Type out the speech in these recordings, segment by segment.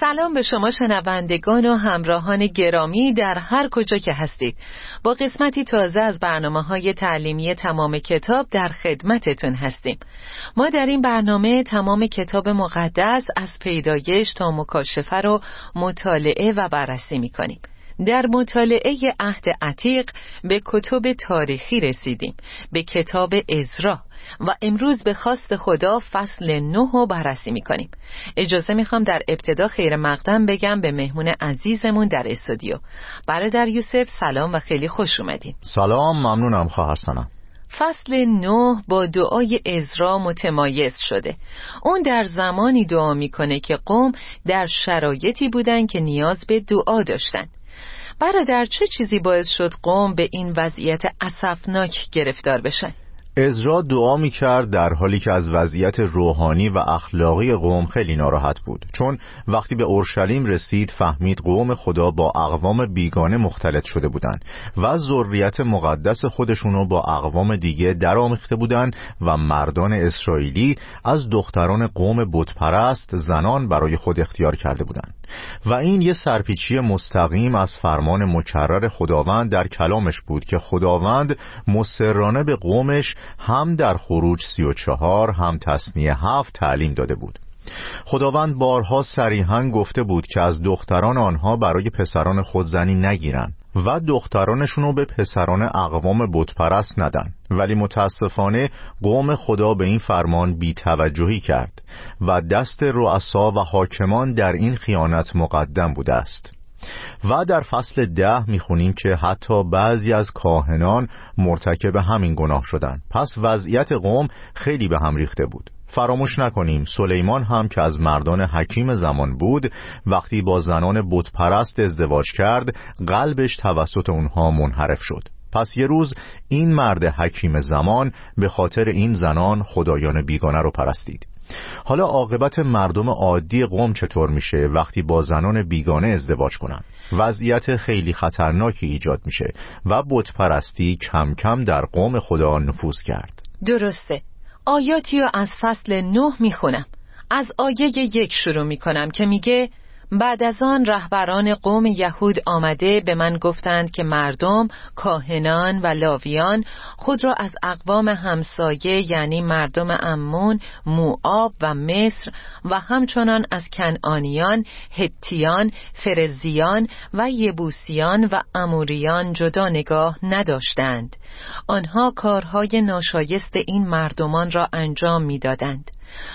سلام به شما شنوندگان و همراهان گرامی در هر کجا که هستید. با قسمتی تازه از برنامه های تعلیمی تمام کتاب در خدمتتون هستیم. ما در این برنامه تمام کتاب مقدس از پیدایش تا مکاشفه رو مطالعه و بررسی می کنیم در مطالعه عهد عتیق به کتب تاریخی رسیدیم. به کتاب ازرا و امروز به خواست خدا فصل نه رو بررسی می‌کنیم. اجازه می‌خوام در ابتدا خیر مقدم بگم به مهمون عزیزمون در استودیو. برادر یوسف سلام و خیلی خوش اومدین. سلام ممنونم خواهر سنم. فصل نه با دعای ازرا متمایز شده. اون در زمانی دعا می‌کنه که قوم در شرایطی بودن که نیاز به دعا داشتن. برادر چه چیزی باعث شد قوم به این وضعیت اسفناک گرفتار بشن؟ ازرا دعا می کرد در حالی که از وضعیت روحانی و اخلاقی قوم خیلی ناراحت بود. چون وقتی به اورشلیم رسید فهمید قوم خدا با اقوام بیگانه مختلط شده بودند و ذریت مقدس خودشونو با اقوام دیگه درآمیخته بودند و مردان اسرائیلی از دختران قوم بتپرست زنان برای خود اختیار کرده بودند. و این یه سرپیچی مستقیم از فرمان مکرر خداوند در کلامش بود که خداوند مسررانه به قومش هم در خروج سی و چهار هم تصمیه هفت تعلیم داده بود. خداوند بارها صریحا گفته بود که از دختران آنها برای پسران خود زنی نگیرن و دخترانشونو به پسران اقوام بتپرست ندن. ولی متاسفانه قوم خدا به این فرمان بیتوجهی کرد و دست رؤسا و حاکمان در این خیانت مقدم بوده است. و در فصل ده می‌خونیم که حتی بعضی از کاهنان مرتکب همین گناه شدند. پس وضعیت قوم خیلی به هم ریخته بود. فراموش نکنیم سلیمان هم که از مردان حکیم زمان بود وقتی با زنان بتپرست ازدواج کرد قلبش توسط اونها منحرف شد. پس یه روز این مرد حکیم زمان به خاطر این زنان خدایان بیگانه رو پرستید. حالا عاقبت مردم عادی قوم چطور میشه وقتی با زنان بیگانه ازدواج کنن؟ وضعیت خیلی خطرناکی ایجاد میشه و بتپرستی کم کم در قوم خدا نفوذ کرد. درسته. آیاتی رو از فصل نه می‌خونم. از آیه یک شروع می‌کنم که میگه بعد از آن رهبران قوم یهود آمده به من گفتند که مردم کاهنان و لاویان خود را از اقوام همسایه یعنی مردم امون، موآب و مصر و همچنان از کنعانیان، هتیان، فرزیان و یبوسیان و اموریان جدا نگاه نداشتند. آنها کارهای ناشایست این مردمان را انجام می‌دادند.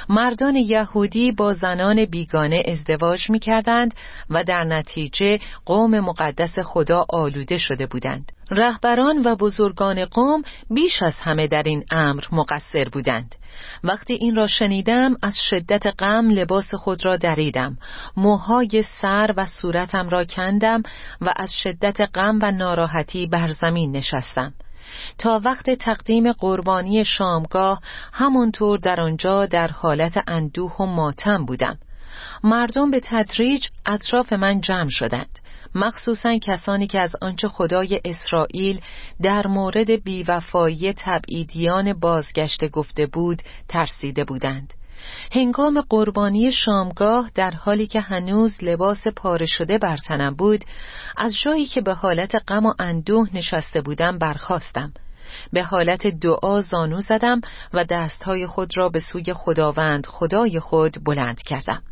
مردان یهودی با زنان بیگانه ازدواج می کردند و در نتیجه قوم مقدس خدا آلوده شده بودند. رهبران و بزرگان قوم بیش از همه در این امر مقصر بودند. وقتی این را شنیدم از شدت غم لباس خود را دریدم. موهای سر و صورتم را کندم و از شدت غم و ناراحتی بر زمین نشستم. تا وقت تقدیم قربانی شامگاه همونطور در آنجا در حالت اندوه و ماتم بودم. مردم به تدریج اطراف من جمع شدند. مخصوصا کسانی که از آنچه خدای اسرائیل در مورد بیوفایی تبعیدیان بازگشته گفته بود ترسیده بودند. هنگام قربانی شامگاه در حالی که هنوز لباس پاره شده بر تنم بود از جایی که به حالت غم و اندوه نشسته بودم برخواستم به حالت دعا زانو زدم و دستهای خود را به سوی خداوند خدای خود بلند کردم.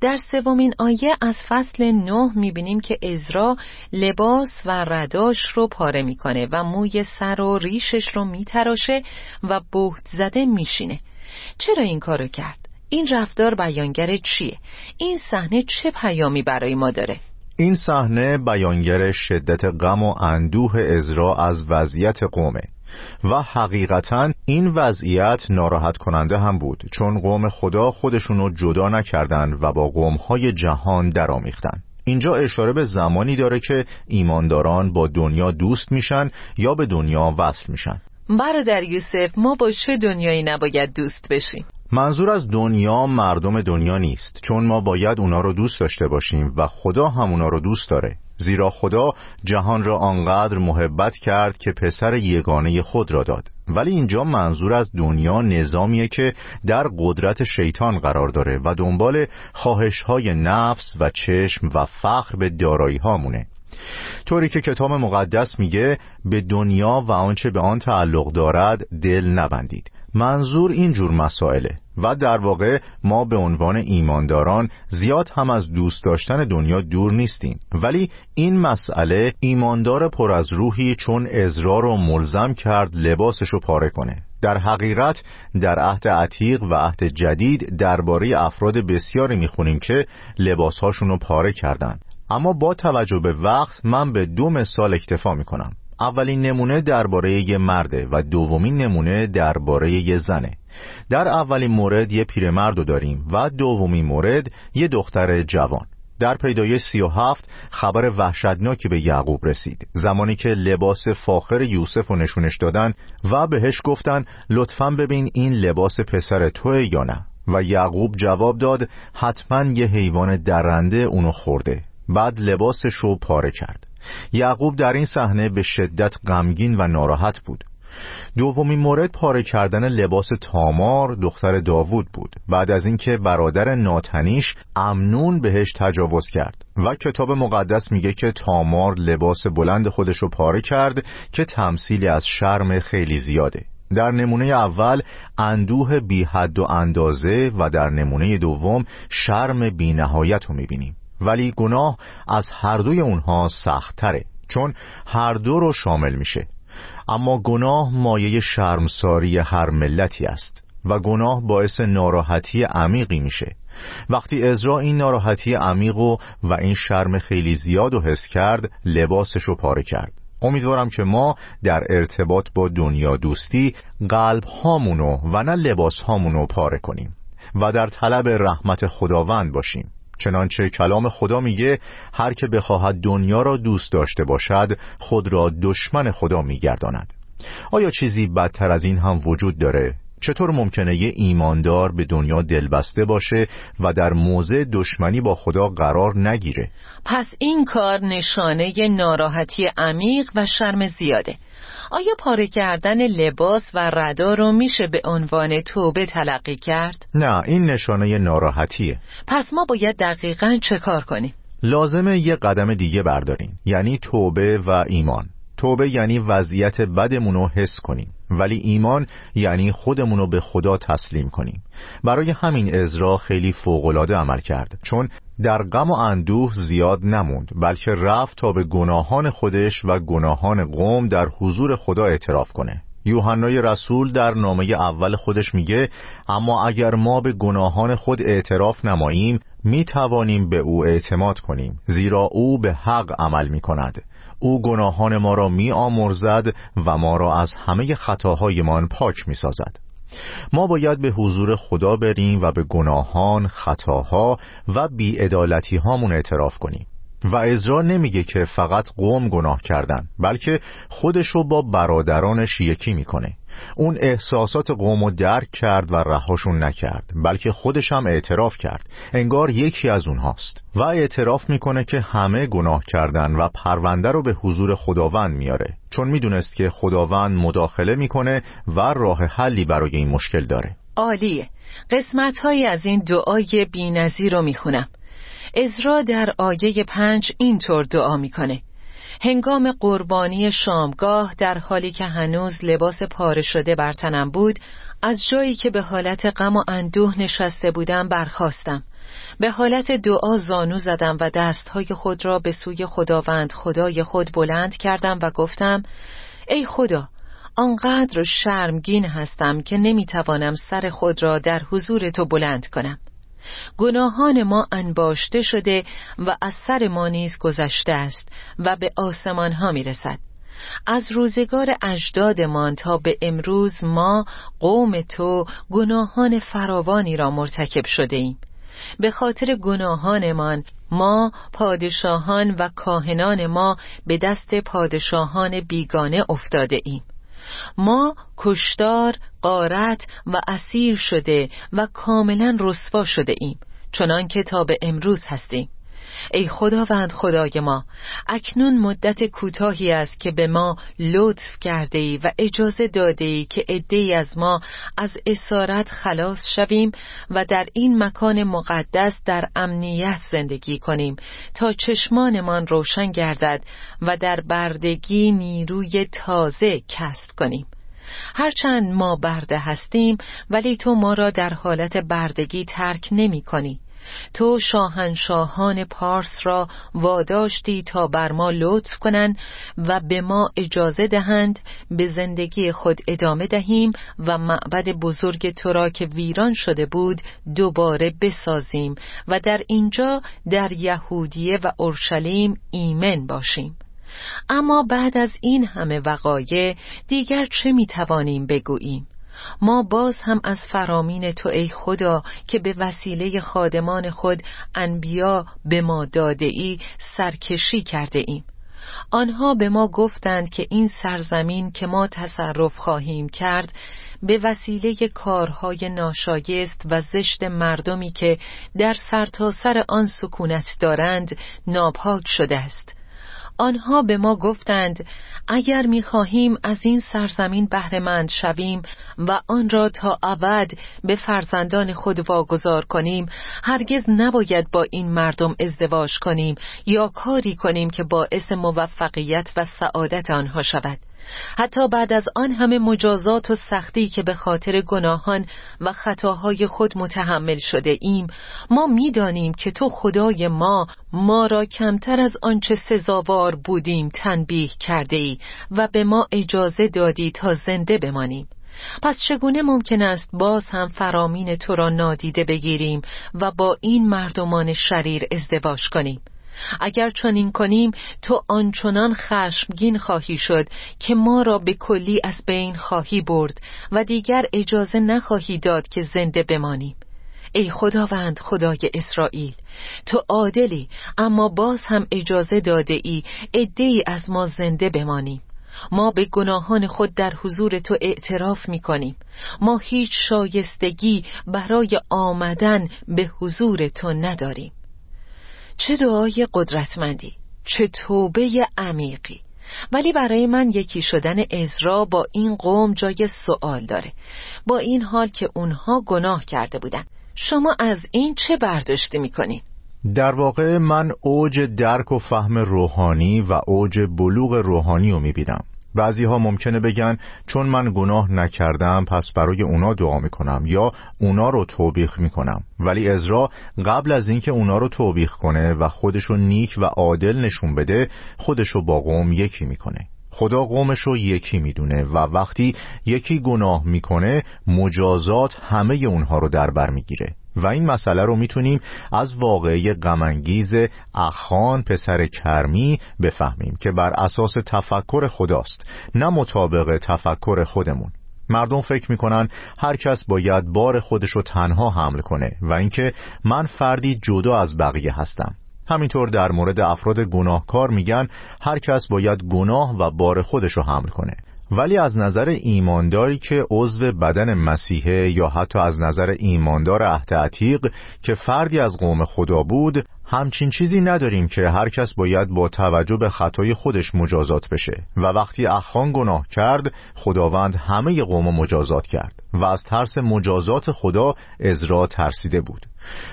در سومین آیه از فصل نه می‌بینیم که ازرا لباس و رداش رو پاره می‌کنه و موی سر و ریشش رو میتراشه و بهت زده میشینه. چرا این کارو کرد؟ این رفتار بیانگر چیه؟ این صحنه چه پیامی برای ما داره؟ این صحنه بیانگر شدت غم و اندوه ازرا از وضعیت قومه و حقیقتا این وضعیت ناراحت کننده هم بود چون قوم خدا خودشونو جدا نکردند و با قومهای جهان درآمیختند. اینجا اشاره به زمانی داره که ایمانداران با دنیا دوست میشن یا به دنیا وصل میشن برادر یوسف ما با چه دنیایی نباید دوست بشیم؟ منظور از دنیا مردم دنیا نیست چون ما باید اونا رو دوست داشته باشیم و خدا هم اونا رو دوست داره. زیرا خدا جهان را آنقدر محبت کرد که پسر یگانه خود را داد. ولی اینجا منظور از دنیا نظامیه که در قدرت شیطان قرار داره و دنبال خواهش های نفس و چشم و فخر به دارایی هامونه طوری که کتاب مقدس میگه به دنیا و آنچه به آن تعلق دارد دل نبندید. منظور این جور مسائله. و در واقع ما به عنوان ایمانداران زیاد هم از دوست داشتن دنیا دور نیستیم. ولی این مسئله ایماندار پر از روحی چون ازرا رو ملزم کرد لباسشو پاره کنه. در حقیقت در عهد عتیق و عهد جدید درباره افراد بسیاری می‌خونیم که لباسهاشون رو پاره کردن. اما با توجه به وقت من به دو مثال اکتفا می‌کنم. اولین نمونه درباره یه مرده و دومین نمونه درباره یه زنه. در اولین مورد یه پیرمرد رو داریم و دومین مورد یه دختر جوان. در پیدایش سی و هفت خبر وحشتناکی به یعقوب رسید. زمانی که لباس فاخر یوسف رو نشونش دادن و بهش گفتن لطفا ببین این لباس پسر توه یا نه. و یعقوب جواب داد حتما یه حیوان درنده اونو خورده. بعد لباسش رو پاره کرد. یعقوب در این صحنه به شدت غمگین و ناراحت بود. دومین مورد پاره کردن لباس تامار دختر داوود بود. بعد از اینکه برادر ناتنیش امنون بهش تجاوز کرد و کتاب مقدس میگه که تامار لباس بلند خودشو پاره کرد که تمثیلی از شرم خیلی زیاده. در نمونه اول اندوه بی حد و اندازه و در نمونه دوم شرم بی نهایت رو می‌بینیم. ولی گناه از هر دوی اونها سختتره چون هر دو رو شامل میشه. اما گناه مایه شرمساری هر ملتی است و گناه باعث ناراحتی عمیقی میشه. وقتی ازرا این ناراحتی عمیق و, و این شرم خیلی زیاد و حس کرد لباسش رو پاره کرد. امیدوارم که ما در ارتباط با دنیا دوستی قلب هامونو و نه لباس هامونو پاره کنیم و در طلب رحمت خداوند باشیم. چنانچه کلام خدا میگه هر که بخواهد دنیا را دوست داشته باشد خود را دشمن خدا میگرداند آیا چیزی بدتر از این هم وجود داره؟ چطور ممکنه یه ایماندار به دنیا دلبسته باشه و در موضع دشمنی با خدا قرار نگیره؟ پس این کار نشانه ناراحتی عمیق و شرم زیاده آیا پاره کردن لباس و ردا رو میشه به عنوان توبه تلقی کرد؟ نه این نشانه ناراحتیه پس ما باید دقیقا چه کار کنیم؟ لازمه یه قدم دیگه برداریم یعنی توبه و ایمان توبه یعنی وضعیت بدمون رو حس کنیم ولی ایمان یعنی خودمون رو به خدا تسلیم کنیم. برای همین ازرا خیلی فوقالعاده عمل کرد چون در غم و اندوه زیاد نموند بلکه رفت تا به گناهان خودش و گناهان قوم در حضور خدا اعتراف کنه. یوحنای رسول در نامه اول خودش میگه اما اگر ما به گناهان خود اعتراف نماییم می توانیم به او اعتماد کنیم زیرا او به حق عمل می کند او گناهان ما را می آمرزد و ما را از همه خطاهایمان پاک می سازد. ما باید به حضور خدا بریم و به گناهان، خطاها و بیعدالتی هامون اعتراف کنیم. و ازرا نمیگه که فقط قوم گناه کردن بلکه خودشو با برادرانش یکی می‌کنه. اون احساسات قوم رو درک کرد و رهاشون نکرد بلکه خودش هم اعتراف کرد. انگار یکی از اونهاست. و اعتراف می‌کنه که همه گناه کردن و پرونده رو به حضور خداوند میاره. چون می‌دونست که خداوند مداخله می‌کنه و راه حلی برای این مشکل داره. عالیه. قسمت های از این دعای بینظیر رو می‌خونم. ازرا در آیه پنج اینطور دعا می‌کنه. هنگام قربانی شامگاه در حالی که هنوز لباس پاره شده بر تنم بود از جایی که به حالت غم و اندوه نشسته بودم برخواستم به حالت دعا زانو زدم و دستهای خود را به سوی خداوند خدای خود بلند کردم و گفتم ای خدا آنقدر شرمگین هستم که نمی‌توانم سر خود را در حضور تو بلند کنم. گناهان ما انباشته شده و از سر ما نیز گذشته است و به آسمان ها می رسد از روزگار اجدادمان تا به امروز ما قوم تو گناهان فراوانی را مرتکب شده ایم به خاطر گناهانمان ما پادشاهان و کاهنان ما به دست پادشاهان بیگانه افتاده ایم. ما کشتار، قارت و اسیر شده و کاملا رسوا شده ایم چنان که تا به امروز هستیم. ای خداوند خدای ما اکنون مدت کوتاهی است که به ما لطف کرده ای و اجازه داده ای که عده از ما از اسارت خلاص شویم و در این مکان مقدس در امنیت زندگی کنیم تا چشمانمان روشن گردد و در بردگی نیروی تازه کسب کنیم. هرچند ما برده هستیم ولی تو ما را در حالت بردگی ترک نمی کنی. تو شاهنشاهان پارس را واداشتی تا بر ما لطف کنند و به ما اجازه دهند به زندگی خود ادامه دهیم و معبد بزرگ تو را که ویران شده بود دوباره بسازیم و در اینجا در یهودیه و اورشلیم ایمن باشیم. اما بعد از این همه وقایع دیگر چه می‌توانیم بگوییم؟ ما باز هم از فرامین تو ای خدا که به وسیله خادمان خود انبیا به ما داده ای سرکشی کرده ایم آنها به ما گفتند که این سرزمین که ما تصرف خواهیم کرد به وسیله کارهای ناشایست و زشت مردمی که در سرتاسر سر آن سکونت دارند ناپاک شده است. آنها به ما گفتند اگر می‌خواهیم از این سرزمین بهرهمند شویم و آن را تا ابد به فرزندان خود واگذار کنیم هرگز نباید با این مردم ازدواج کنیم یا کاری کنیم که باعث موفقیت و سعادت آنها شود. حتی بعد از آن همه مجازات و سختی که به خاطر گناهان و خطاهای خود متحمل شده ایم ما می‌دانیم که تو خدای ما ما را کمتر از آنچه سزاوار بودیم تنبیه کرده ای و به ما اجازه دادی تا زنده بمانیم. پس چگونه ممکن است باز هم فرامین تو را نادیده بگیریم و با این مردمان شریر ازدواج کنیم؟ اگر چنین کنیم تو آنچنان خشمگین خواهی شد که ما را به کلی از بین خواهی برد و دیگر اجازه نخواهی داد که زنده بمانیم. ای خداوند خدای اسرائیل تو عادلی اما باز هم اجازه داده ای ای از ما زنده بمانیم. ما به گناهان خود در حضور تو اعتراف می کنیم ما هیچ شایستگی برای آمدن به حضور تو نداریم. چه دعای قدرتمندی چه توبه عمیقی. ولی برای من یکی شدن ازرا با این قوم جای سوال داره. با این حال که اونها گناه کرده بودن. شما از این چه برداشتی می‌کنین؟ در واقع من اوج درک و فهم روحانی و اوج بلوغ روحانی رو می‌بینم. بعضی ها ممکنه بگن چون من گناه نکردم پس برای اونا دعا می‌کنم یا اونا رو توبیخ می‌کنم. ولی ازرا قبل از اینکه اونا رو توبیخ کنه و خودشو نیک و عادل نشون بده خودشو با قوم یکی می‌کنه. خدا قومش رو یکی می‌دونه و وقتی یکی گناه می‌کنه مجازات همه اونها رو در بر می‌گیره. و این مسئله رو می‌تونیم از واقعی غمانگیز اخان پسر کرمی بفهمیم که بر اساس تفکر خداست نه مطابق تفکر خودمون. مردم فکر می‌کنن هر کس باید بار خودش رو تنها حمل کنه و اینکه من فردی جدا از بقیه هستم. همینطور در مورد افراد گناهکار میگن هر کس باید گناه و بار خودش رو حمل کنه. ولی از نظر ایمانداری که عضو بدن مسیحه یا حتی از نظر ایماندار عهد عتیق که فردی از قوم خدا بود همچین چیزی نداریم که هر کس باید با توجه به خطای خودش مجازات بشه. و وقتی اخوان گناه کرد خداوند همه قوم مجازات کرد و از ترس مجازات خدا ازرا ترسیده بود.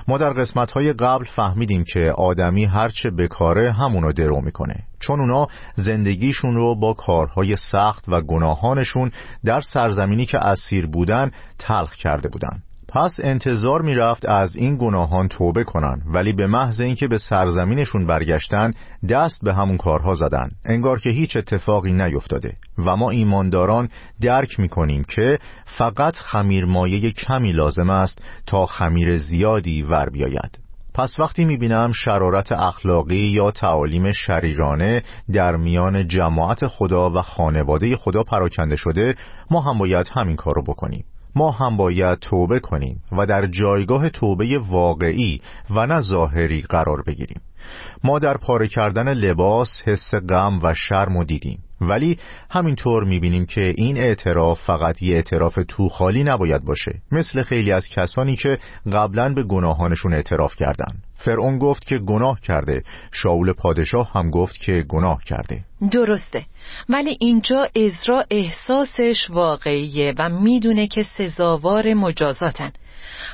ما در قسمت های قبل فهمیدیم که آدمی هرچه بکاره همونو درو می‌کنه. چون اونا زندگیشون رو با کارهای سخت و گناهانشون در سرزمینی که اسیر بودن تلخ کرده بودن. پس انتظار می‌رفت از این گناهان توبه کنن ولی به محض اینکه به سرزمینشون برگشتن دست به همون کارها زدن. انگار که هیچ اتفاقی نیفتاده. و ما ایمانداران درک می‌کنیم که فقط خمیر مایه کمی لازم است تا خمیر زیادی ور بیاید. پس وقتی می‌بینم شرارت اخلاقی یا تعالیم شریرانه در میان جماعت خدا و خانواده خدا پراکنده شده ما هم باید همین کار رو بکنیم. ما هم باید توبه کنیم و در جایگاه توبه واقعی و نه ظاهری قرار بگیریم. ما در پاره کردن لباس حس غم و شرم و دیدیم. ولی همینطور می‌بینیم که این اعتراف فقط یه اعتراف توخالی نباید باشه. مثل خیلی از کسانی که قبلا به گناهانشون اعتراف کردن. فرعون گفت که گناه کرده. شاول پادشاه هم گفت که گناه کرده. درسته. ولی اینجا ازرا احساسش واقعیه و می‌دونه که سزاوار مجازاتن.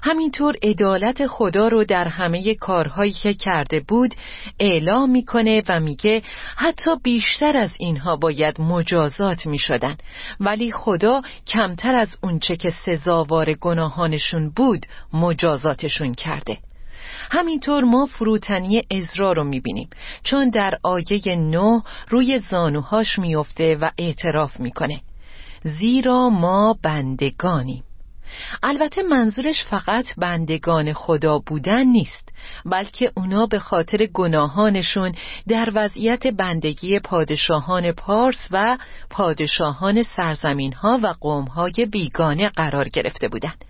همینطور عدالت خدا رو در همه کارهایی که کرده بود اعلام می‌کنه و میگه حتی بیشتر از اینها باید مجازات می‌شدن. ولی خدا کمتر از اونچه که سزاوار گناهانشون بود مجازاتشون کرده. همینطور ما فروتنی ازرا رو می‌بینیم. چون در آیه نه روی زانوهاش میفته و اعتراف می‌کنه. زیرا ما بندگانیم. البته منظورش فقط بندگان خدا بودن نیست بلکه اونا به خاطر گناهانشون در وضعیت بندگی پادشاهان پارس و پادشاهان سرزمین ها و قوم های بیگانه قرار گرفته بودند.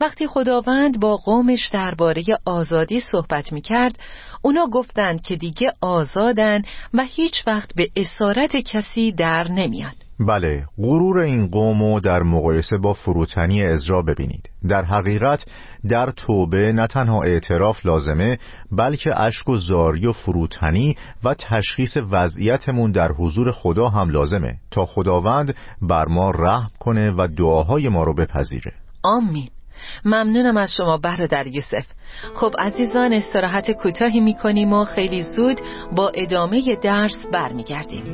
وقتی خداوند با قومش درباره آزادی صحبت می کرد اونا گفتند که دیگه آزادن و هیچ وقت به اسارت کسی در نمیان. بله غرور این قوم در مقایسه با فروتنی ازرا ببینید. در حقیقت در توبه نه تنها اعتراف لازمه بلکه اشک و زاری و فروتنی و تشخیص وضعیتمون در حضور خدا هم لازمه تا خداوند بر ما رحم کنه و دعاهای ما رو بپذیره. آمین. ممنونم از شما برادر یوسف. خب عزیزان استراحت کوتاهی می‌کنیم و خیلی زود با ادامه درس برمیگردیم.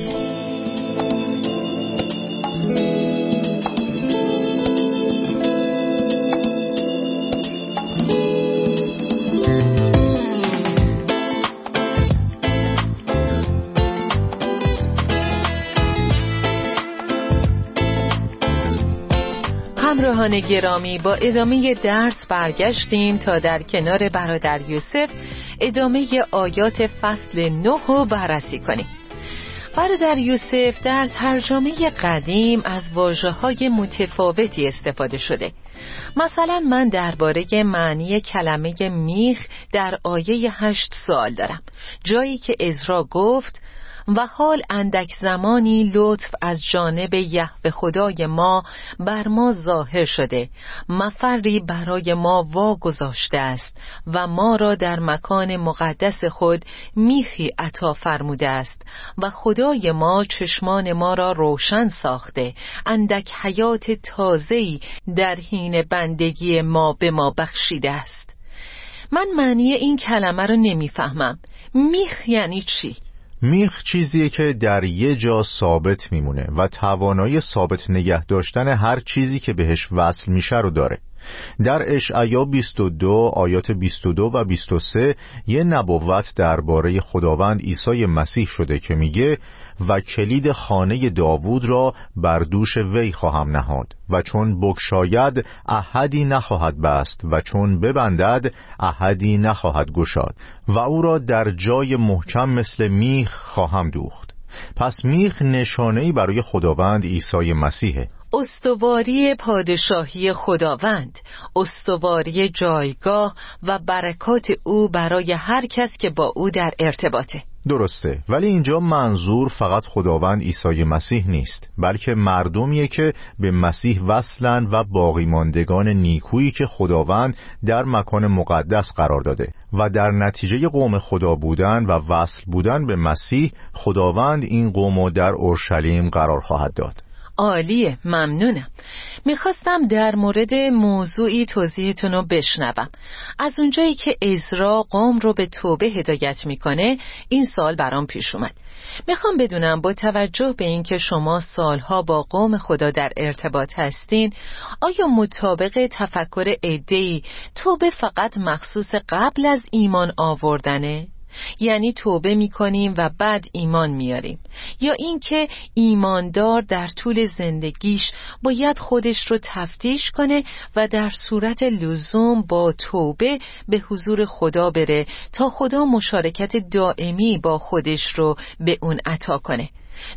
همراهان گرامی با ادامه درس برگشتیم تا در کنار برادر یوسف ادامه آیات فصل نه رو بررسی کنیم. برادر یوسف در ترجمه قدیم از واجه های متفاوتی استفاده شده. مثلا من درباره معنی کلمه میخ در آیه هشت سال دارم. جایی که ازرا گفت و حال اندک زمانی لطف از جانب یهوه خدای ما بر ما ظاهر شده. مفری برای ما واگذاشته است و ما را در مکان مقدس خود میخی عطا فرموده است و خدای ما چشمان ما را روشن ساخته. اندک حیات تازه‌ای در حین بندگی ما به ما بخشیده است. من معنی این کلمه رو نمی‌فهمم. میخ یعنی چی؟ میخ چیزیه که در یه جا ثابت میمونه و توانایی ثابت نگه داشتن هر چیزی که بهش وصل میشه رو داره. در اشعیا 22 آیات 22 و 23 یه نبوت درباره خداوند عیسی مسیح شده که میگه و کلید خانه داوود را بر دوش وی خواهم نهاد و چون بکشاید احدی نخواهد بست و چون ببندد احدی نخواهد گشاد و او را در جای محکم مثل میخ خواهم دوخت. پس میخ نشانهی برای خداوند عیسی مسیحه استواری پادشاهی خداوند استواری جایگاه و برکات او برای هر کس که با او در ارتباطه. درسته. ولی اینجا منظور فقط خداوند عیسی مسیح نیست بلکه مردمیه که به مسیح وصلن و باقی ماندگان نیکویی که خداوند در مکان مقدس قرار داده. و در نتیجه قوم خدا بودن و وصل بودن به مسیح خداوند این قوم در اورشلیم قرار خواهد داد. عالیه ممنونم. می‌خواستم در مورد موضوعی توضیحتون رو بشنوم. از اونجایی که ازرا قوم رو به توبه هدایت می‌کنه این سال برام پیش اومد. می‌خوام بدونم با توجه به اینکه شما سالها با قوم خدا در ارتباط هستین آیا مطابق تفکر ادهی توبه فقط مخصوص قبل از ایمان آوردنه؟ یعنی توبه می‌کنیم و بعد ایمان میاریم. یا اینکه ایماندار در طول زندگیش باید خودش رو تفتیش کنه و در صورت لزوم با توبه به حضور خدا بره تا خدا مشارکت دائمی با خودش رو به اون عطا کنه.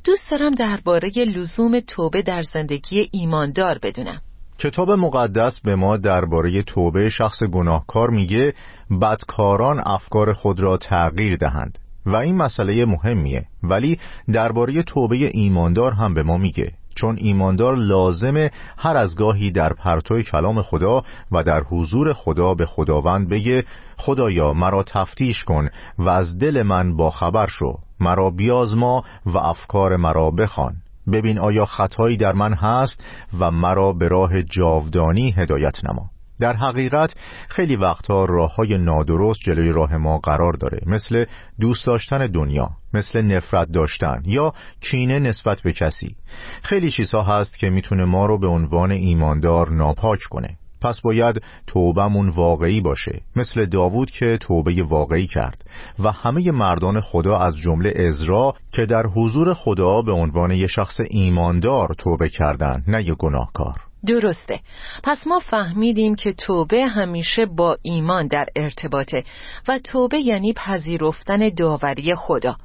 دوست دارم درباره لزوم توبه در زندگی ایماندار بدونم. کتاب مقدس به ما درباره توبه شخص گناهکار میگه بدکاران افکار خود را تغییر دهند. و این مسئله مهمیه. ولی درباره توبه ایماندار هم به ما میگه. چون ایماندار لازمه هر از گاهی در پرتوی کلام خدا و در حضور خدا به خداوند بگه خدایا مرا تفتیش کن و از دل من با خبر شو. مرا بیازما و افکار مرا بخوان. ببین آیا خطایی در من هست و مرا به راه جاودانی هدایت نما. در حقیقت خیلی وقتها راه های نادرست جلوی راه ما قرار داره مثل دوست داشتن دنیا مثل نفرت داشتن یا کینه نسبت به کسی. خیلی چیزها هست که می‌تونه ما رو به عنوان ایماندار ناپاک کنه. پس باید توبمون واقعی باشه مثل داوود که توبه واقعی کرد و همه مردان خدا از جمله ازرا که در حضور خدا به عنوان یه شخص ایماندار توبه کردن نه یه گناهکار. درسته. پس ما فهمیدیم که توبه همیشه با ایمان در ارتباطه و توبه یعنی پذیرفتن داوری خدا.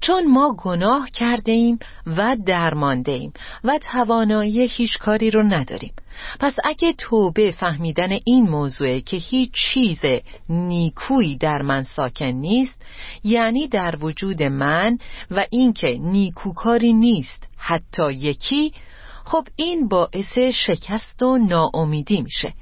چون ما گناه کرده ایم و درمانده ایم و توانایی هیچ کاری رو نداریم. پس اگه توبه فهمیدن این موضوعه که هیچ چیز نیکویی در من ساکن نیست یعنی در وجود من و اینکه نیکوکاری نیست حتی یکی خب این باعث شکست و ناامیدی میشه.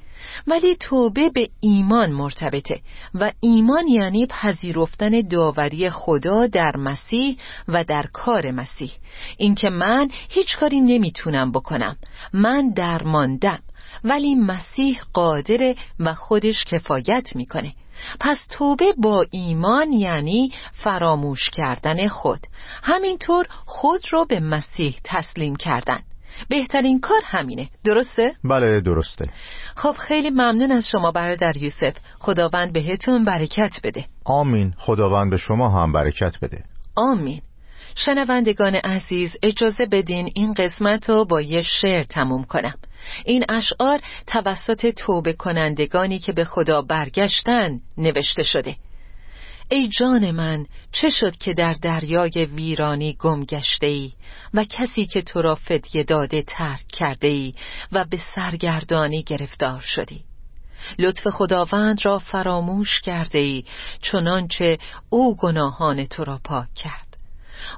ولی توبه به ایمان مرتبطه و ایمان یعنی پذیرفتن داوری خدا در مسیح و در کار مسیح. اینکه من هیچ کاری نمی‌تونم بکنم. من درماندم. ولی مسیح قادره و خودش کفایت می‌کنه. پس توبه با ایمان یعنی فراموش کردن خود. همینطور خود را به مسیح تسلیم کردن. بهترین کار همینه. درسته؟ بله درسته. خب خیلی ممنون از شما برادر یوسف. خداوند بهتون برکت بده. آمین. خداوند به شما هم برکت بده. آمین. شنوندگان عزیز اجازه بدین این قسمت رو با یه شعر تموم کنم. این اشعار توسط توبه کنندگانی که به خدا برگشتن نوشته شده. ای جان من چه شد که در دریای ویرانی گم گشته ای و کسی که تو را فدیه داده ترک کرده ای و به سرگردانی گرفتار شدی؟ لطف خداوند را فراموش کرده ای چنانچه او گناهان تو را پاک کرد.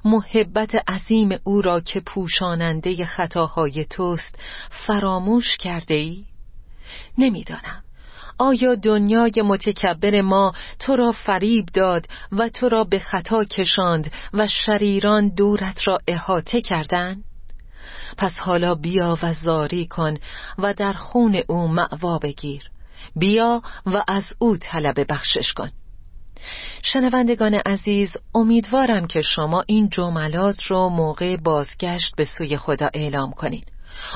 محبت عظیم او را که پوشاننده خطاهای توست فراموش کرده ای؟ نمی‌دانم. آیا دنیای متکبر ما تو را فریب داد و تو را به خطا کشاند و شریران دورت را احاطه کردند؟ پس حالا بیا و زاری کن و در خون او معوا بگیر. بیا و از او طلب بخشش کن. شنوندگان عزیز امیدوارم که شما این جملات رو موقع بازگشت به سوی خدا اعلام کنید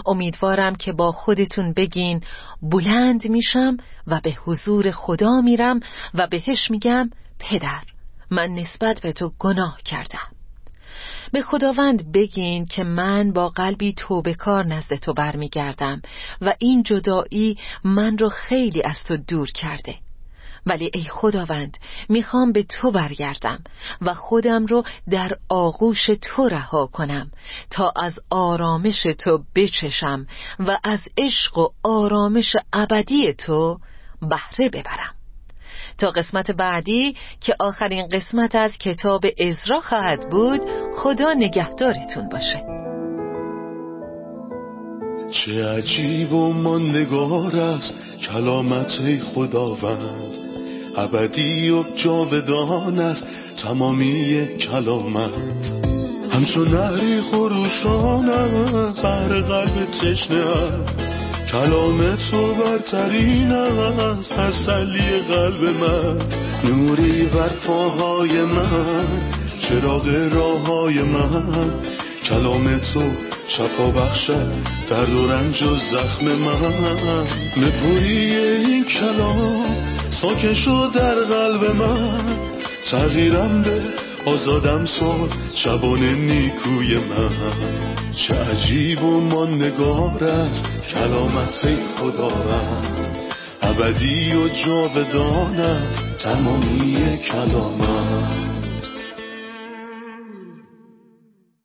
امیدوارم که با خودتون بگین بلند میشم و به حضور خدا میرم و بهش میگم پدر. من نسبت به تو گناه کردم. به خداوند بگین که من با قلبی توبه کار نزد تو برمیگردم و این جدایی من رو خیلی از تو دور کرده. ولی ای خداوند می‌خوام به تو برگردم و خودم رو در آغوش تو رها کنم تا از آرامش تو بچشم و از عشق و آرامش ابدی تو بهره ببرم. تا قسمت بعدی که آخرین قسمت از کتاب ازرا خواهد بود خدا نگهدارتون باشه. چه عجیب و ماندگار است کلامت خداوند. ابدی و جاودان است تمامی کلامت. همچون نهری خروشان بر قلب تشنه کلام تو برترین است تسلی قلب من. نوری بر پاهای من چراغ راه های من. کلام تو شفا بخشد درد و رنج و زخم من. نپوری این کلام ساکن شد در قلب من. تغییرم به آزادم ساد شبان نیکوی من. چه عجیب و ماندگارت کلامت خداوند ابدی و جاودانت تمامی کلامت